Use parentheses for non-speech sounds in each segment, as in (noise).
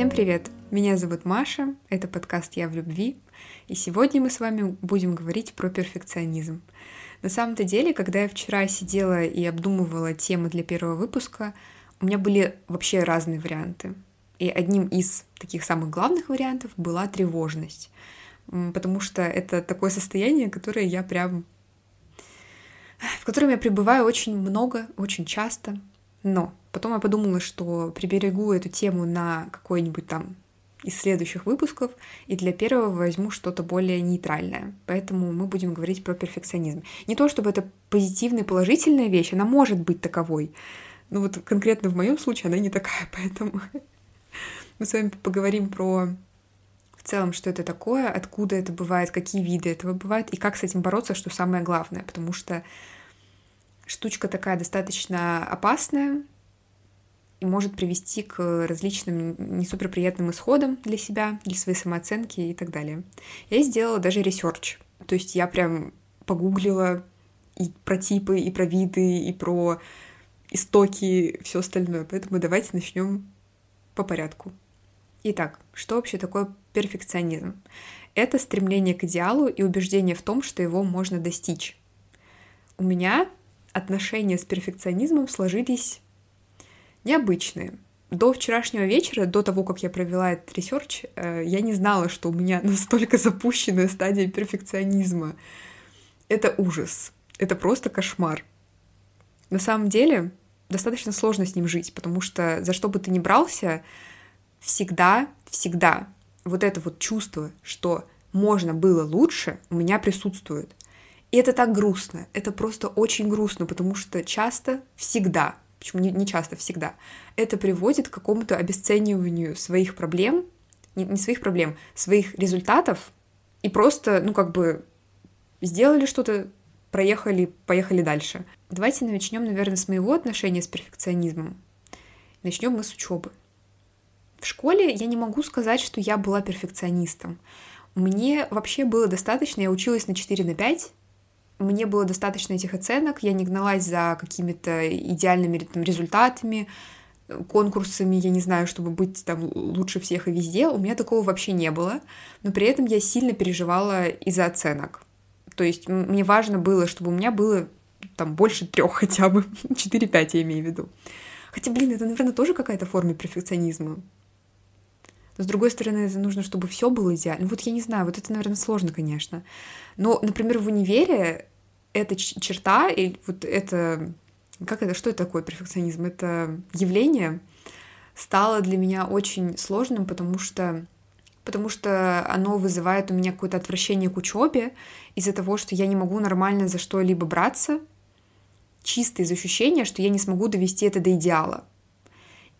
Всем привет! Меня зовут Маша, это подкаст «Я в любви», и сегодня мы с вами будем говорить про перфекционизм. На самом-то деле, когда я вчера сидела и обдумывала темы для первого выпуска, у меня были вообще разные варианты. И одним из таких самых главных вариантов была тревожность, потому что это такое состояние, которое я прям в котором я пребываю очень много, очень часто. Но потом я подумала, что приберегу эту тему на какой-нибудь там из следующих выпусков, и для первого возьму что-то более нейтральное. Поэтому мы будем говорить про перфекционизм. Не то чтобы это позитивная, положительная вещь, она может быть таковой, но вот конкретно в моем случае она не такая, (laughs) поэтому мы с вами поговорим про в целом, что это такое, откуда это бывает, какие виды этого бывают, и как с этим бороться, что самое главное, потому что штучка такая достаточно опасная и может привести к различным не суперприятным исходам для себя, для своей самооценки и так далее. Я сделала даже research, то есть я прям погуглила и про типы, и про виды, и про истоки, и все остальное. Поэтому давайте начнем по порядку. Итак, что вообще такое перфекционизм? Это стремление к идеалу и убеждение в том, что его можно достичь. У меня отношения с перфекционизмом сложились необычные. До вчерашнего вечера, до того, как я провела этот research, э, я не знала, что у меня (laughs) настолько запущенная стадия перфекционизма. Это ужас. Это просто кошмар. На самом деле, достаточно сложно с ним жить, потому что за что бы ты ни брался, всегда, всегда вот это вот чувство, что можно было лучше, у меня присутствует. И это так грустно, это просто очень грустно, потому что часто, всегда, почему не, не часто, всегда, это приводит к какому-то обесцениванию своих проблем, не, не своих проблем, своих результатов, и просто, ну, как бы, сделали что-то, проехали, поехали дальше. Давайте начнем, наверное, с моего отношения с перфекционизмом. Начнем мы с учебы. В школе я не могу сказать, что я была перфекционистом. Мне вообще было достаточно, я училась на 4 на 5, мне было достаточно этих оценок, я не гналась за какими-то идеальными там, результатами, конкурсами, я не знаю, чтобы быть там лучше всех и везде, у меня такого вообще не было, но при этом я сильно переживала из-за оценок. То есть мне важно было, чтобы у меня было там больше трех хотя бы, (laughs) 4-5 я имею в виду. Хотя, блин, это, наверное, тоже какая-то форма перфекционизма. Но, с другой стороны, это нужно, чтобы все было идеально. Вот я не знаю, вот это, наверное, сложно, конечно. Но, например, в универе эта черта, и вот это... Как это? Что это такое перфекционизм? Это явление стало для меня очень сложным, потому что потому что оно вызывает у меня какое-то отвращение к учебе из-за того, что я не могу нормально за что-либо браться, чисто из ощущения, что я не смогу довести это до идеала.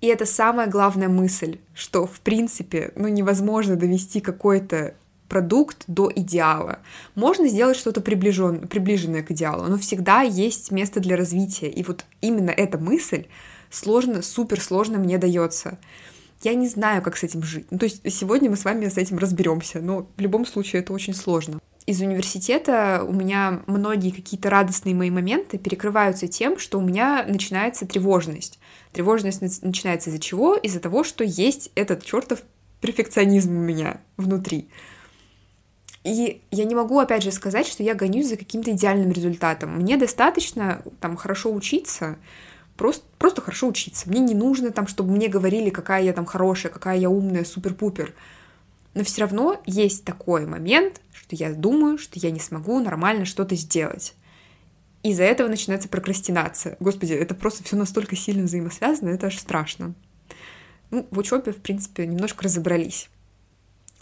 И это самая главная мысль, что, в принципе, ну, невозможно довести какой-то продукт до идеала. Можно сделать что-то приближен, приближенное к идеалу, но всегда есть место для развития. И вот именно эта мысль сложно, супер сложно мне дается. Я не знаю, как с этим жить. Ну, то есть сегодня мы с вами с этим разберемся, но в любом случае это очень сложно из университета у меня многие какие-то радостные мои моменты перекрываются тем, что у меня начинается тревожность. Тревожность начинается из-за чего? Из-за того, что есть этот чертов перфекционизм у меня внутри. И я не могу, опять же, сказать, что я гонюсь за каким-то идеальным результатом. Мне достаточно там хорошо учиться, просто, просто хорошо учиться. Мне не нужно там, чтобы мне говорили, какая я там хорошая, какая я умная, супер-пупер. Но все равно есть такой момент, что я думаю, что я не смогу нормально что-то сделать. Из-за этого начинается прокрастинация. Господи, это просто все настолько сильно взаимосвязано, это аж страшно. Ну, в учебе, в принципе, немножко разобрались.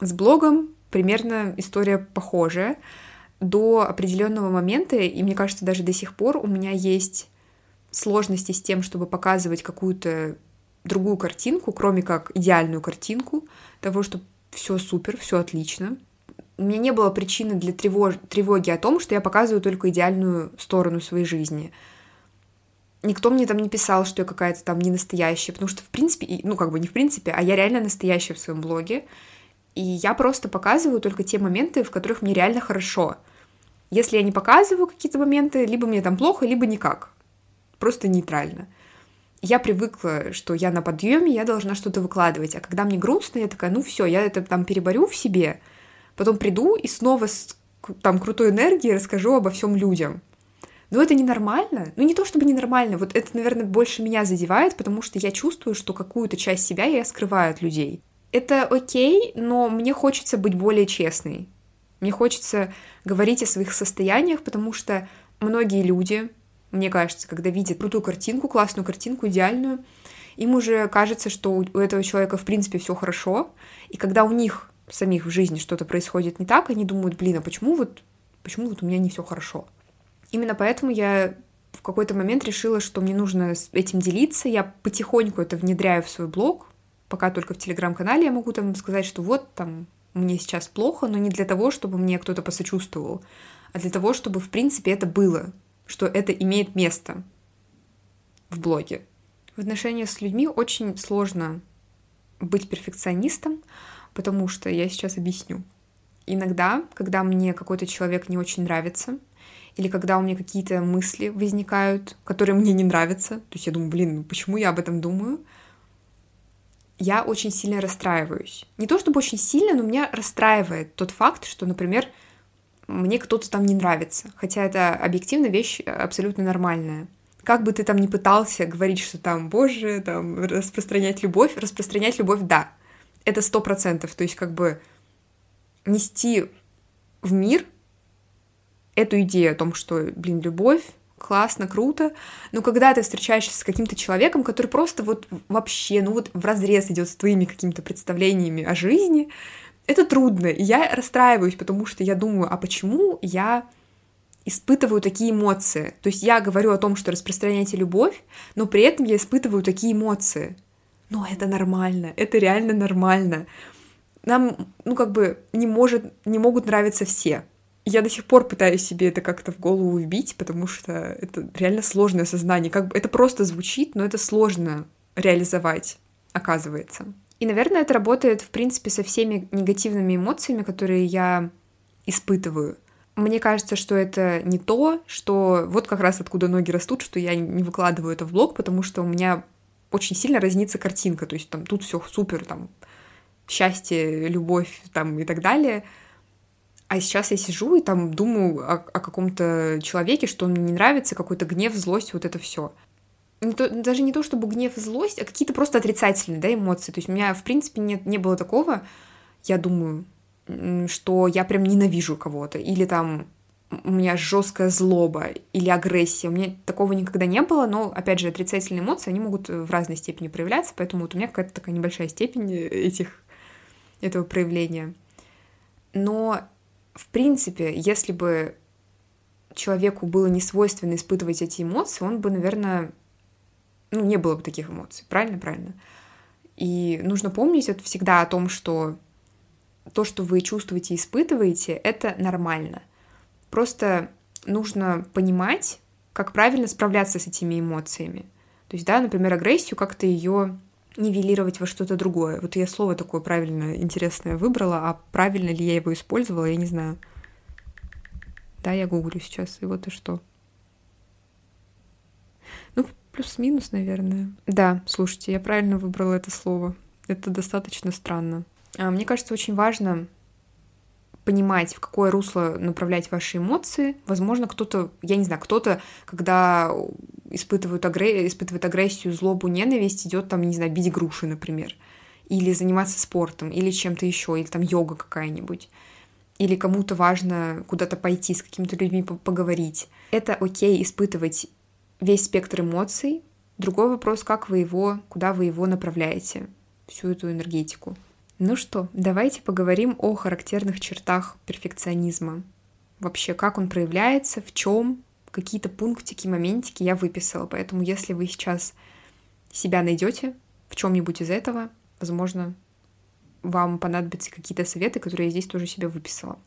С блогом примерно история похожая. До определенного момента, и мне кажется, даже до сих пор у меня есть сложности с тем, чтобы показывать какую-то другую картинку, кроме как идеальную картинку того, что все супер, все отлично. У меня не было причины для тревож... тревоги о том, что я показываю только идеальную сторону своей жизни. Никто мне там не писал, что я какая-то там не настоящая, потому что, в принципе, ну, как бы не в принципе, а я реально настоящая в своем блоге. И я просто показываю только те моменты, в которых мне реально хорошо. Если я не показываю какие-то моменты, либо мне там плохо, либо никак. Просто нейтрально. я привыкла, что я на подъеме, я должна что-то выкладывать. А когда мне грустно, я такая, ну все, я это там переборю в себе, потом приду и снова с там крутой энергией расскажу обо всем людям. Но это ненормально. Ну, не то чтобы ненормально, вот это, наверное, больше меня задевает, потому что я чувствую, что какую-то часть себя я скрываю от людей. Это окей, но мне хочется быть более честной. Мне хочется говорить о своих состояниях, потому что многие люди, мне кажется, когда видят крутую картинку, классную картинку, идеальную, им уже кажется, что у этого человека в принципе все хорошо, и когда у них самих в жизни что-то происходит не так, они думают, блин, а почему вот, почему вот у меня не все хорошо? Именно поэтому я в какой-то момент решила, что мне нужно этим делиться. Я потихоньку это внедряю в свой блог, пока только в телеграм-канале я могу там сказать, что вот там мне сейчас плохо, но не для того, чтобы мне кто-то посочувствовал, а для того, чтобы, в принципе, это было, что это имеет место в блоге. В отношениях с людьми очень сложно быть перфекционистом, потому что я сейчас объясню. Иногда, когда мне какой-то человек не очень нравится, или когда у меня какие-то мысли возникают, которые мне не нравятся, то есть я думаю, блин, ну почему я об этом думаю, я очень сильно расстраиваюсь. Не то чтобы очень сильно, но меня расстраивает тот факт, что, например, мне кто-то там не нравится, хотя это объективно вещь абсолютно нормальная. Как бы ты там ни пытался говорить, что там, боже, там, распространять любовь, распространять любовь, да, это сто процентов, то есть как бы нести в мир эту идею о том, что, блин, любовь, классно, круто, но когда ты встречаешься с каким-то человеком, который просто вот вообще, ну вот в разрез идет с твоими какими-то представлениями о жизни, это трудно, и я расстраиваюсь, потому что я думаю, а почему я испытываю такие эмоции? То есть я говорю о том, что распространяйте любовь, но при этом я испытываю такие эмоции. Но это нормально, это реально нормально. Нам, ну, как бы, не, может, не могут нравиться все я до сих пор пытаюсь себе это как-то в голову вбить, потому что это реально сложное сознание. Как бы это просто звучит, но это сложно реализовать, оказывается. И, наверное, это работает, в принципе, со всеми негативными эмоциями, которые я испытываю. Мне кажется, что это не то, что вот как раз откуда ноги растут, что я не выкладываю это в блог, потому что у меня очень сильно разнится картинка. То есть там тут все супер, там счастье, любовь там и так далее — а сейчас я сижу и там думаю о, о каком-то человеке, что он мне не нравится, какой-то гнев, злость, вот это все. Не то, даже не то, чтобы гнев и злость, а какие-то просто отрицательные да, эмоции. То есть у меня, в принципе, нет, не было такого, я думаю, что я прям ненавижу кого-то, или там у меня жесткая злоба или агрессия. У меня такого никогда не было, но, опять же, отрицательные эмоции, они могут в разной степени проявляться, поэтому вот у меня какая-то такая небольшая степень этих, этого проявления. Но в принципе, если бы человеку было не свойственно испытывать эти эмоции, он бы, наверное, ну, не было бы таких эмоций. Правильно? Правильно. И нужно помнить это всегда о том, что то, что вы чувствуете и испытываете, это нормально. Просто нужно понимать, как правильно справляться с этими эмоциями. То есть, да, например, агрессию, как-то ее нивелировать во что-то другое. Вот я слово такое правильное, интересное выбрала, а правильно ли я его использовала, я не знаю. Да, я гуглю сейчас, и вот и что. Ну, плюс-минус, наверное. Да, слушайте, я правильно выбрала это слово. Это достаточно странно. А, мне кажется, очень важно понимать, в какое русло направлять ваши эмоции. Возможно, кто-то, я не знаю, кто-то, когда испытывают, агре... испытывает агрессию, злобу, ненависть, идет там, не знаю, бить груши, например, или заниматься спортом, или чем-то еще, или там йога какая-нибудь, или кому-то важно куда-то пойти, с какими-то людьми поговорить. Это окей испытывать весь спектр эмоций. Другой вопрос, как вы его, куда вы его направляете, всю эту энергетику. Ну что, давайте поговорим о характерных чертах перфекционизма. Вообще, как он проявляется, в чем, какие-то пунктики, моментики я выписала. Поэтому, если вы сейчас себя найдете в чем-нибудь из этого, возможно, вам понадобятся какие-то советы, которые я здесь тоже себе выписала.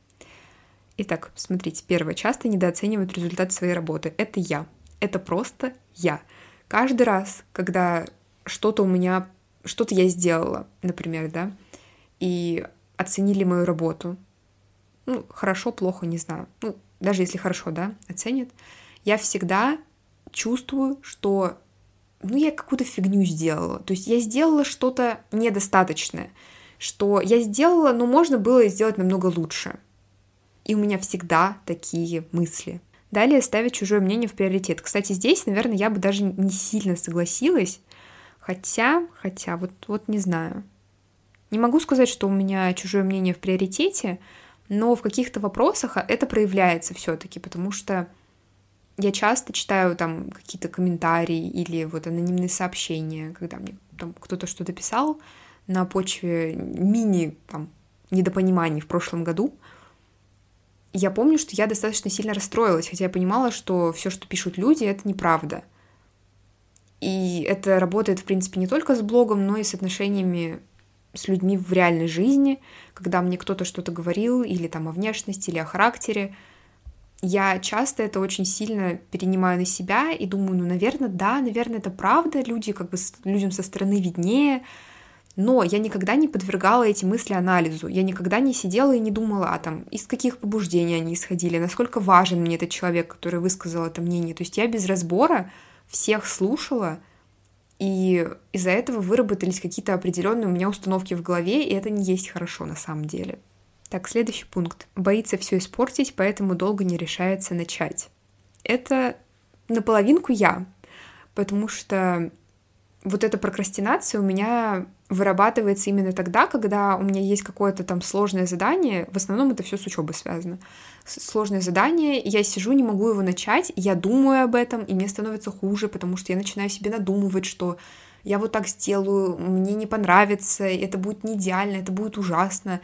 Итак, смотрите, первое. Часто недооценивают результат своей работы. Это я. Это просто я. Каждый раз, когда что-то у меня, что-то я сделала, например, да, и оценили мою работу. Ну, хорошо, плохо, не знаю. Ну, даже если хорошо, да, оценят. Я всегда чувствую, что ну, я какую-то фигню сделала. То есть я сделала что-то недостаточное, что я сделала, но можно было сделать намного лучше. И у меня всегда такие мысли. Далее ставить чужое мнение в приоритет. Кстати, здесь, наверное, я бы даже не сильно согласилась. Хотя, хотя, вот, вот не знаю. Не могу сказать, что у меня чужое мнение в приоритете, но в каких-то вопросах это проявляется все-таки, потому что я часто читаю там какие-то комментарии или вот анонимные сообщения, когда мне там кто-то что-то писал на почве мини там недопониманий в прошлом году. Я помню, что я достаточно сильно расстроилась, хотя я понимала, что все, что пишут люди, это неправда. И это работает, в принципе, не только с блогом, но и с отношениями с людьми в реальной жизни, когда мне кто-то что-то говорил, или там о внешности, или о характере, я часто это очень сильно перенимаю на себя и думаю, ну, наверное, да, наверное, это правда, люди как бы людям со стороны виднее, но я никогда не подвергала эти мысли анализу, я никогда не сидела и не думала, а там, из каких побуждений они исходили, насколько важен мне этот человек, который высказал это мнение. То есть я без разбора всех слушала, и из-за этого выработались какие-то определенные у меня установки в голове, и это не есть хорошо на самом деле. Так, следующий пункт. Боится все испортить, поэтому долго не решается начать. Это наполовинку я, потому что вот эта прокрастинация у меня вырабатывается именно тогда, когда у меня есть какое-то там сложное задание, в основном это все с учебой связано. Сложное задание, я сижу, не могу его начать, я думаю об этом, и мне становится хуже, потому что я начинаю себе надумывать, что я вот так сделаю, мне не понравится, это будет не идеально, это будет ужасно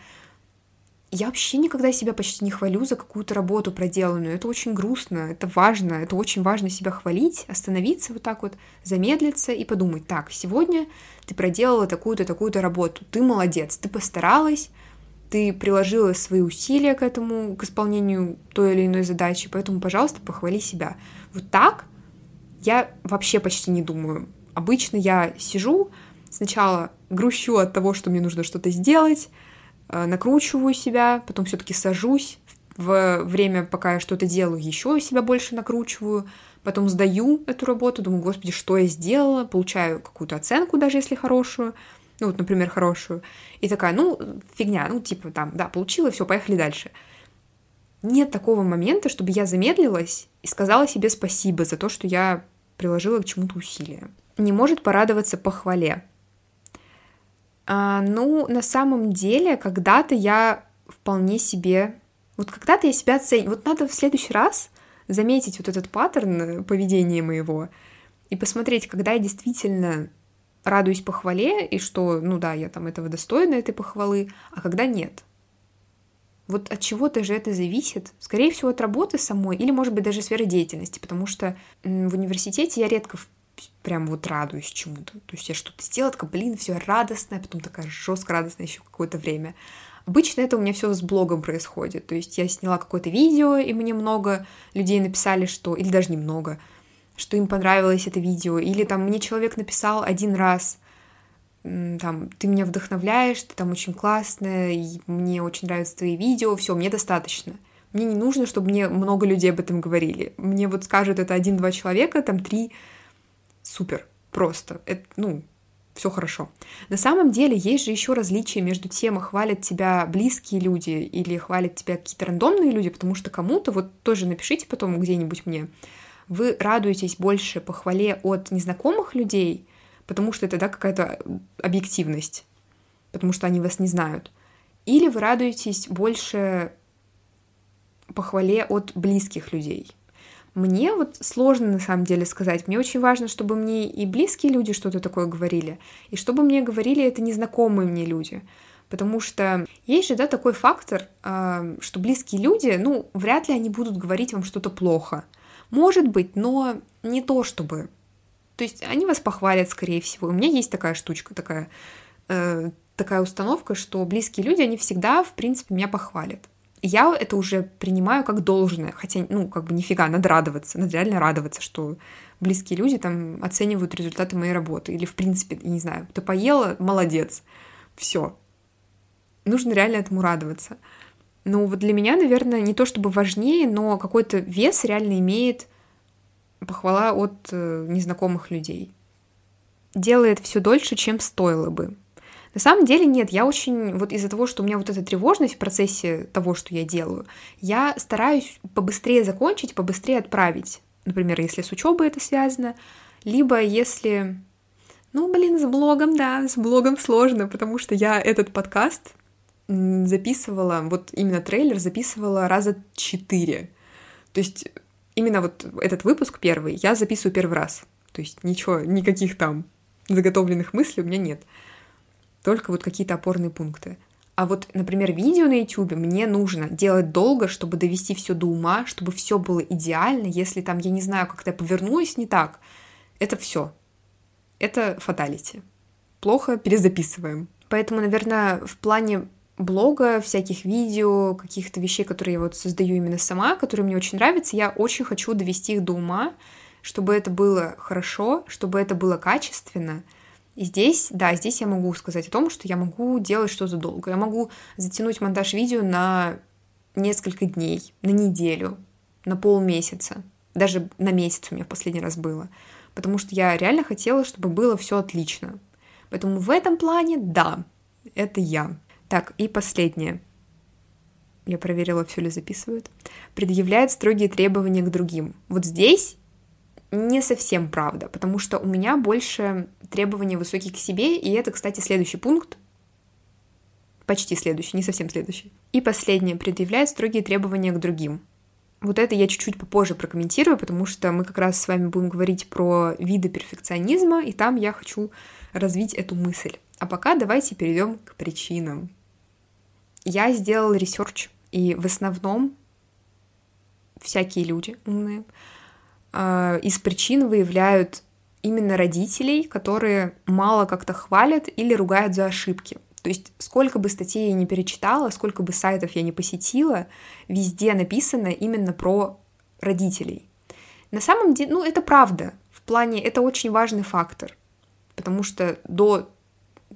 я вообще никогда себя почти не хвалю за какую-то работу проделанную. Это очень грустно, это важно, это очень важно себя хвалить, остановиться вот так вот, замедлиться и подумать, так, сегодня ты проделала такую-то, такую-то работу, ты молодец, ты постаралась, ты приложила свои усилия к этому, к исполнению той или иной задачи, поэтому, пожалуйста, похвали себя. Вот так я вообще почти не думаю. Обычно я сижу, сначала грущу от того, что мне нужно что-то сделать, накручиваю себя, потом все-таки сажусь, в время, пока я что-то делаю, еще себя больше накручиваю, потом сдаю эту работу, думаю, господи, что я сделала, получаю какую-то оценку, даже если хорошую, ну вот, например, хорошую, и такая, ну, фигня, ну, типа, там, да, получила, все, поехали дальше. Нет такого момента, чтобы я замедлилась и сказала себе спасибо за то, что я приложила к чему-то усилия. Не может порадоваться похвале. А, ну, на самом деле, когда-то я вполне себе... Вот когда-то я себя оцениваю. Вот надо в следующий раз заметить вот этот паттерн поведения моего и посмотреть, когда я действительно радуюсь похвале, и что, ну да, я там этого достойна, этой похвалы, а когда нет. Вот от чего-то же это зависит. Скорее всего, от работы самой, или, может быть, даже сферы деятельности, потому что в университете я редко прям вот радуюсь чему-то. То есть я что-то сделала, такая, блин, все радостное, потом такая жестко радостная еще какое-то время. Обычно это у меня все с блогом происходит. То есть я сняла какое-то видео, и мне много людей написали, что... Или даже немного, что им понравилось это видео. Или там мне человек написал один раз, там, ты меня вдохновляешь, ты там очень классная, и мне очень нравятся твои видео, все, мне достаточно. Мне не нужно, чтобы мне много людей об этом говорили. Мне вот скажут это один-два человека, там три супер, просто, это, ну, все хорошо. На самом деле есть же еще различия между тем, хвалят тебя близкие люди или хвалят тебя какие-то рандомные люди, потому что кому-то, вот тоже напишите потом где-нибудь мне, вы радуетесь больше похвале от незнакомых людей, потому что это, да, какая-то объективность, потому что они вас не знают. Или вы радуетесь больше похвале от близких людей. Мне вот сложно на самом деле сказать. Мне очень важно, чтобы мне и близкие люди что-то такое говорили, и чтобы мне говорили это незнакомые мне люди. Потому что есть же, да, такой фактор, а, что близкие люди, ну, вряд ли они будут говорить вам что-то плохо. Может быть, но не то чтобы. То есть они вас похвалят, скорее всего. У меня есть такая штучка, такая, э, такая установка, что близкие люди, они всегда, в принципе, меня похвалят я это уже принимаю как должное, хотя, ну, как бы нифига, надо радоваться, надо реально радоваться, что близкие люди там оценивают результаты моей работы, или, в принципе, не знаю, ты поела, молодец, все. Нужно реально этому радоваться. Но вот для меня, наверное, не то чтобы важнее, но какой-то вес реально имеет похвала от э, незнакомых людей. делает все дольше, чем стоило бы. На самом деле нет, я очень, вот из-за того, что у меня вот эта тревожность в процессе того, что я делаю, я стараюсь побыстрее закончить, побыстрее отправить. Например, если с учебой это связано, либо если... Ну, блин, с блогом, да, с блогом сложно, потому что я этот подкаст записывала, вот именно трейлер записывала раза четыре. То есть именно вот этот выпуск первый я записываю первый раз. То есть ничего, никаких там заготовленных мыслей у меня нет. Только вот какие-то опорные пункты. А вот, например, видео на YouTube мне нужно делать долго, чтобы довести все до ума, чтобы все было идеально. Если там, я не знаю, как-то повернулась не так, это все. Это фаталити. Плохо перезаписываем. Поэтому, наверное, в плане блога, всяких видео, каких-то вещей, которые я вот создаю именно сама, которые мне очень нравятся, я очень хочу довести их до ума, чтобы это было хорошо, чтобы это было качественно. И здесь, да, здесь я могу сказать о том, что я могу делать что-то долго. Я могу затянуть монтаж видео на несколько дней, на неделю, на полмесяца. Даже на месяц у меня в последний раз было. Потому что я реально хотела, чтобы было все отлично. Поэтому в этом плане, да, это я. Так, и последнее. Я проверила, все ли записывают. Предъявляет строгие требования к другим. Вот здесь не совсем правда, потому что у меня больше требования высокие к себе, и это, кстати, следующий пункт, почти следующий, не совсем следующий. И последнее, предъявляет строгие требования к другим. Вот это я чуть-чуть попозже прокомментирую, потому что мы как раз с вами будем говорить про виды перфекционизма, и там я хочу развить эту мысль. А пока давайте перейдем к причинам. Я сделала research, и в основном всякие люди умные э, из причин выявляют именно родителей, которые мало как-то хвалят или ругают за ошибки. То есть сколько бы статей я не перечитала, сколько бы сайтов я не посетила, везде написано именно про родителей. На самом деле, ну это правда. В плане, это очень важный фактор, потому что до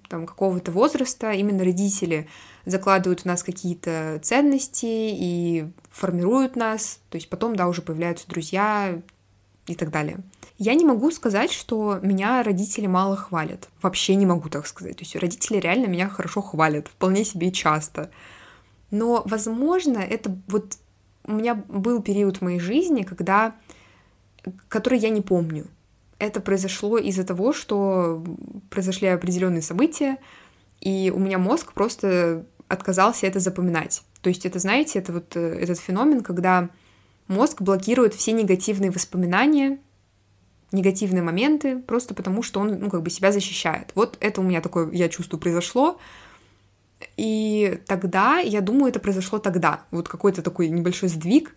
там, какого-то возраста именно родители закладывают в нас какие-то ценности и формируют нас, то есть потом, да, уже появляются друзья и так далее. Я не могу сказать, что меня родители мало хвалят. Вообще не могу так сказать. То есть родители реально меня хорошо хвалят, вполне себе и часто. Но, возможно, это вот у меня был период в моей жизни, когда который я не помню. Это произошло из-за того, что произошли определенные события, и у меня мозг просто отказался это запоминать. То есть это, знаете, это вот э, этот феномен, когда мозг блокирует все негативные воспоминания, негативные моменты, просто потому что он, ну, как бы себя защищает. Вот это у меня такое, я чувствую, произошло. И тогда, я думаю, это произошло тогда. Вот какой-то такой небольшой сдвиг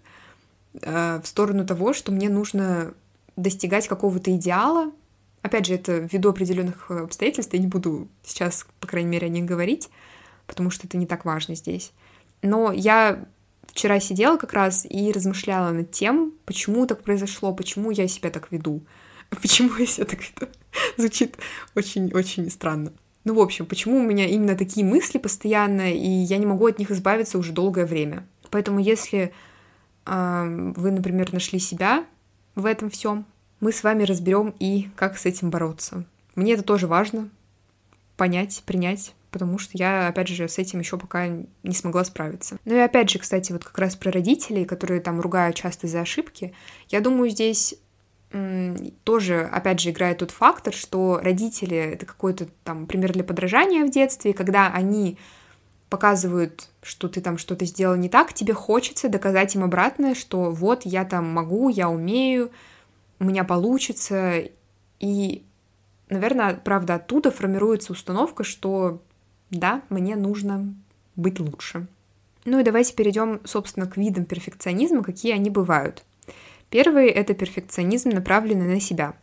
э, в сторону того, что мне нужно достигать какого-то идеала. Опять же, это ввиду определенных обстоятельств, я не буду сейчас, по крайней мере, о них говорить, потому что это не так важно здесь. Но я вчера сидела как раз и размышляла над тем, почему так произошло, почему я себя так веду. (laughs) Почему я себя так веду? (laughs) Звучит очень-очень странно. Ну, в общем, почему у меня именно такие мысли постоянно, и я не могу от них избавиться уже долгое время. Поэтому если э, вы, например, нашли себя в этом всем, мы с вами разберем и как с этим бороться. Мне это тоже важно понять, принять, потому что я, опять же, с этим еще пока не смогла справиться. Ну и опять же, кстати, вот как раз про родителей, которые там ругают часто за ошибки, я думаю, здесь тоже, опять же, играет тот фактор, что родители — это какой-то там пример для подражания в детстве, когда они показывают, что ты там что-то сделал не так, тебе хочется доказать им обратное, что вот я там могу, я умею, у меня получится. И, наверное, правда, оттуда формируется установка, что да, мне нужно быть лучше. Ну и давайте перейдем, собственно, к видам перфекционизма, какие они бывают. Первый — это перфекционизм, направленный на себя.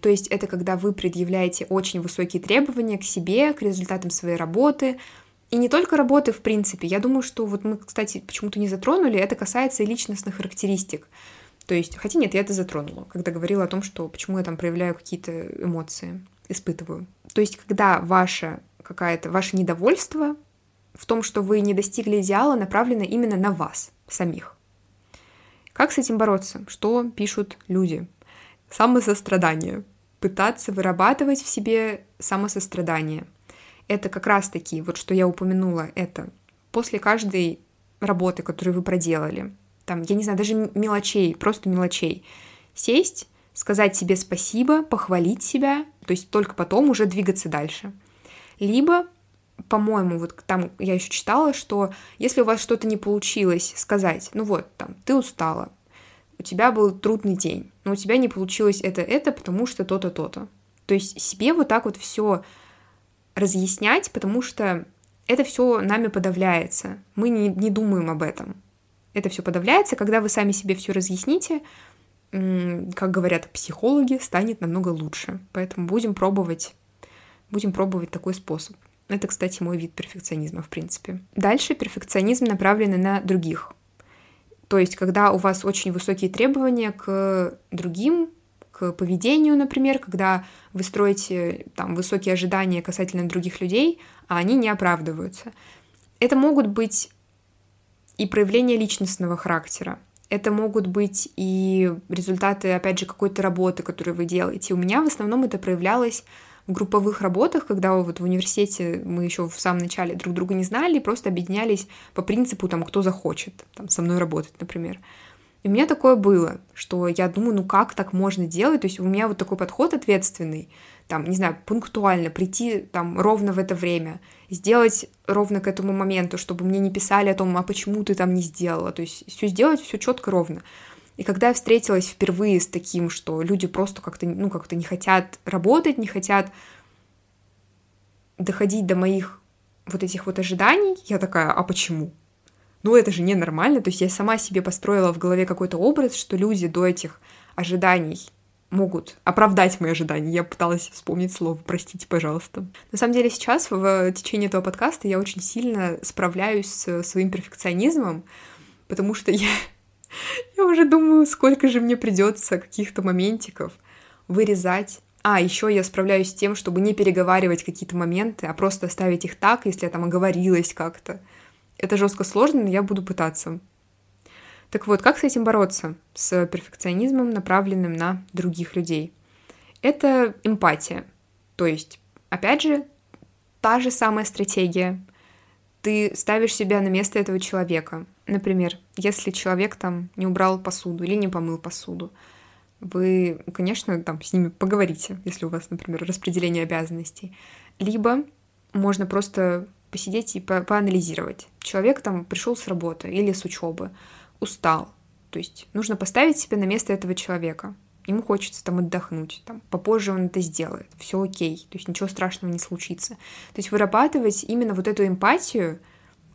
То есть это когда вы предъявляете очень высокие требования к себе, к результатам своей работы, и не только работы, в принципе. Я думаю, что вот мы, кстати, почему-то не затронули, это касается и личностных характеристик. То есть, хотя нет, я это затронула, когда говорила о том, что почему я там проявляю какие-то эмоции, испытываю. То есть, когда ваше какая-то ваше недовольство в том, что вы не достигли идеала, направлено именно на вас самих. Как с этим бороться? Что пишут люди? Самосострадание. пытаться вырабатывать в себе самосострадание. Это как раз-таки, вот что я упомянула, это после каждой работы, которую вы проделали, там, я не знаю, даже мелочей, просто мелочей, сесть, сказать себе спасибо, похвалить себя, то есть только потом уже двигаться дальше. Либо, по-моему, вот там я еще читала, что если у вас что-то не получилось, сказать, ну вот, там, ты устала, у тебя был трудный день, но у тебя не получилось это, это, потому что то-то, то-то. То есть себе вот так вот все разъяснять, потому что это все нами подавляется. Мы не, не думаем об этом. Это все подавляется, когда вы сами себе все разъясните, как говорят психологи, станет намного лучше. Поэтому будем пробовать, будем пробовать такой способ. Это, кстати, мой вид перфекционизма, в принципе. Дальше перфекционизм направленный на других. То есть, когда у вас очень высокие требования к другим, к поведению, например, когда вы строите там высокие ожидания касательно других людей, а они не оправдываются. Это могут быть и проявления личностного характера. Это могут быть и результаты, опять же, какой-то работы, которую вы делаете. У меня в основном это проявлялось в групповых работах, когда вот в университете мы еще в самом начале друг друга не знали, просто объединялись по принципу, там, кто захочет там, со мной работать, например. И у меня такое было, что я думаю, ну как так можно делать? То есть у меня вот такой подход ответственный, там, не знаю, пунктуально прийти там ровно в это время, сделать ровно к этому моменту, чтобы мне не писали о том, а почему ты там не сделала. То есть все сделать, все четко, ровно. И когда я встретилась впервые с таким, что люди просто как-то, ну, как-то не хотят работать, не хотят доходить до моих вот этих вот ожиданий, я такая, а почему? Ну, это же ненормально. То есть я сама себе построила в голове какой-то образ, что люди до этих ожиданий могут оправдать мои ожидания. Я пыталась вспомнить слово, простите, пожалуйста. На самом деле сейчас, в течение этого подкаста, я очень сильно справляюсь с своим перфекционизмом, потому что я, я уже думаю, сколько же мне придется каких-то моментиков вырезать. А, еще я справляюсь с тем, чтобы не переговаривать какие-то моменты, а просто оставить их так, если я там оговорилась как-то. Это жестко сложно, но я буду пытаться. Так вот, как с этим бороться? С перфекционизмом, направленным на других людей. Это эмпатия. То есть, опять же, та же самая стратегия. Ты ставишь себя на место этого человека. Например, если человек там не убрал посуду или не помыл посуду, вы, конечно, там с ними поговорите, если у вас, например, распределение обязанностей. Либо можно просто посидеть и по поанализировать. Человек там пришел с работы или с учебы, устал. То есть нужно поставить себя на место этого человека. Ему хочется там отдохнуть, там, попозже он это сделает, все окей, то есть ничего страшного не случится. То есть вырабатывать именно вот эту эмпатию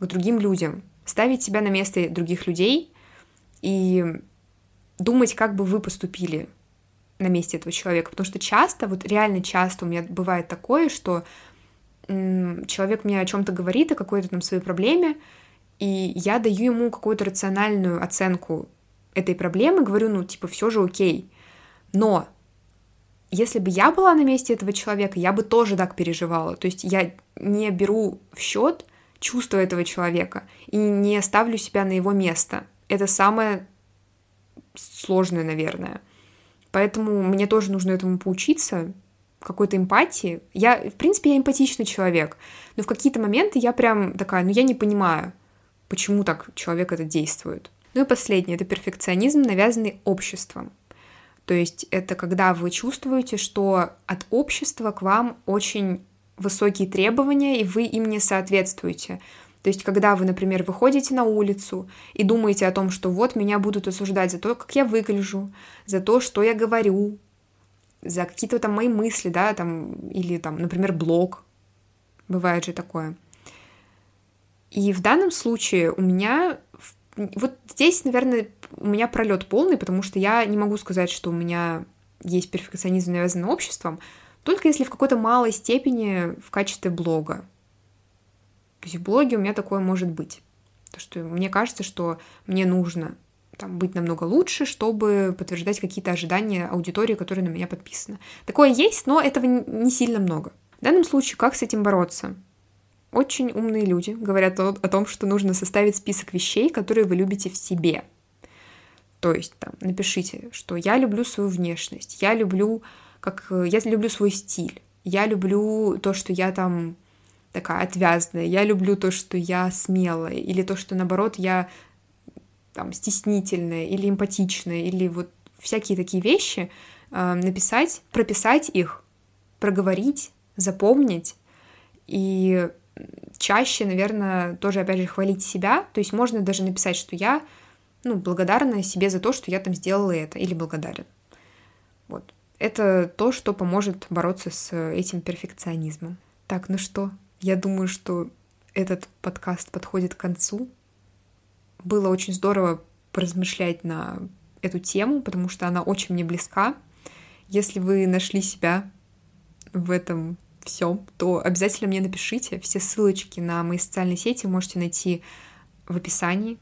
к другим людям, ставить себя на место других людей и думать, как бы вы поступили на месте этого человека. Потому что часто, вот реально часто у меня бывает такое, что человек мне о чем-то говорит, о какой-то там своей проблеме, и я даю ему какую-то рациональную оценку этой проблемы, говорю, ну, типа, все же окей. Но если бы я была на месте этого человека, я бы тоже так переживала. То есть я не беру в счет чувства этого человека и не ставлю себя на его место. Это самое сложное, наверное. Поэтому мне тоже нужно этому поучиться, какой-то эмпатии. Я, в принципе, я эмпатичный человек, но в какие-то моменты я прям такая, ну я не понимаю, почему так человек это действует. Ну и последнее, это перфекционизм, навязанный обществом. То есть это когда вы чувствуете, что от общества к вам очень высокие требования, и вы им не соответствуете. То есть, когда вы, например, выходите на улицу и думаете о том, что вот меня будут осуждать за то, как я выгляжу, за то, что я говорю, за какие-то там мои мысли, да, там, или там, например, блог. Бывает же такое. И в данном случае у меня вот здесь, наверное, у меня пролет полный, потому что я не могу сказать, что у меня есть перфекционизм, навязанный обществом, только если в какой-то малой степени в качестве блога. То есть в блоге у меня такое может быть. То, что мне кажется, что мне нужно там, быть намного лучше, чтобы подтверждать какие-то ожидания аудитории, которая на меня подписана. Такое есть, но этого не сильно много. В данном случае, как с этим бороться? Очень умные люди говорят о, о том, что нужно составить список вещей, которые вы любите в себе. То есть там напишите, что я люблю свою внешность, я люблю как э, я люблю свой стиль, я люблю то, что я там такая отвязная, я люблю то, что я смелая, или то, что наоборот я там стеснительная, или эмпатичная, или вот всякие такие вещи, э, написать, прописать их, проговорить, запомнить, и чаще, наверное, тоже, опять же, хвалить себя, то есть можно даже написать, что я, ну, благодарна себе за то, что я там сделала это, или благодарен. Это то, что поможет бороться с этим перфекционизмом. Так, ну что, я думаю, что этот подкаст подходит к концу. Было очень здорово поразмышлять на эту тему, потому что она очень мне близка. Если вы нашли себя в этом всем, то обязательно мне напишите. Все ссылочки на мои социальные сети можете найти в описании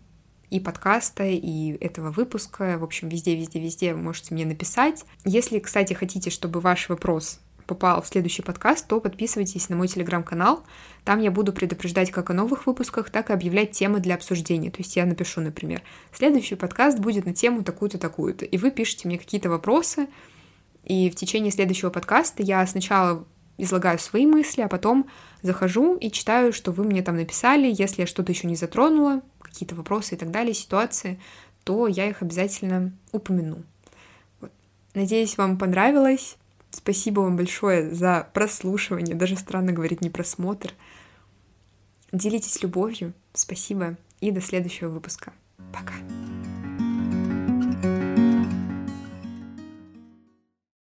и подкаста, и этого выпуска. В общем, везде, везде, везде вы можете мне написать. Если, кстати, хотите, чтобы ваш вопрос попал в следующий подкаст, то подписывайтесь на мой телеграм-канал. Там я буду предупреждать как о новых выпусках, так и объявлять темы для обсуждения. То есть я напишу, например, следующий подкаст будет на тему такую-то, такую-то. И вы пишете мне какие-то вопросы, и в течение следующего подкаста я сначала излагаю свои мысли, а потом захожу и читаю, что вы мне там написали. Если я что-то еще не затронула, какие-то вопросы и так далее, ситуации, то я их обязательно упомяну. Вот. Надеюсь, вам понравилось. Спасибо вам большое за прослушивание. Даже странно говорить не просмотр. Делитесь любовью. Спасибо. И до следующего выпуска. Пока.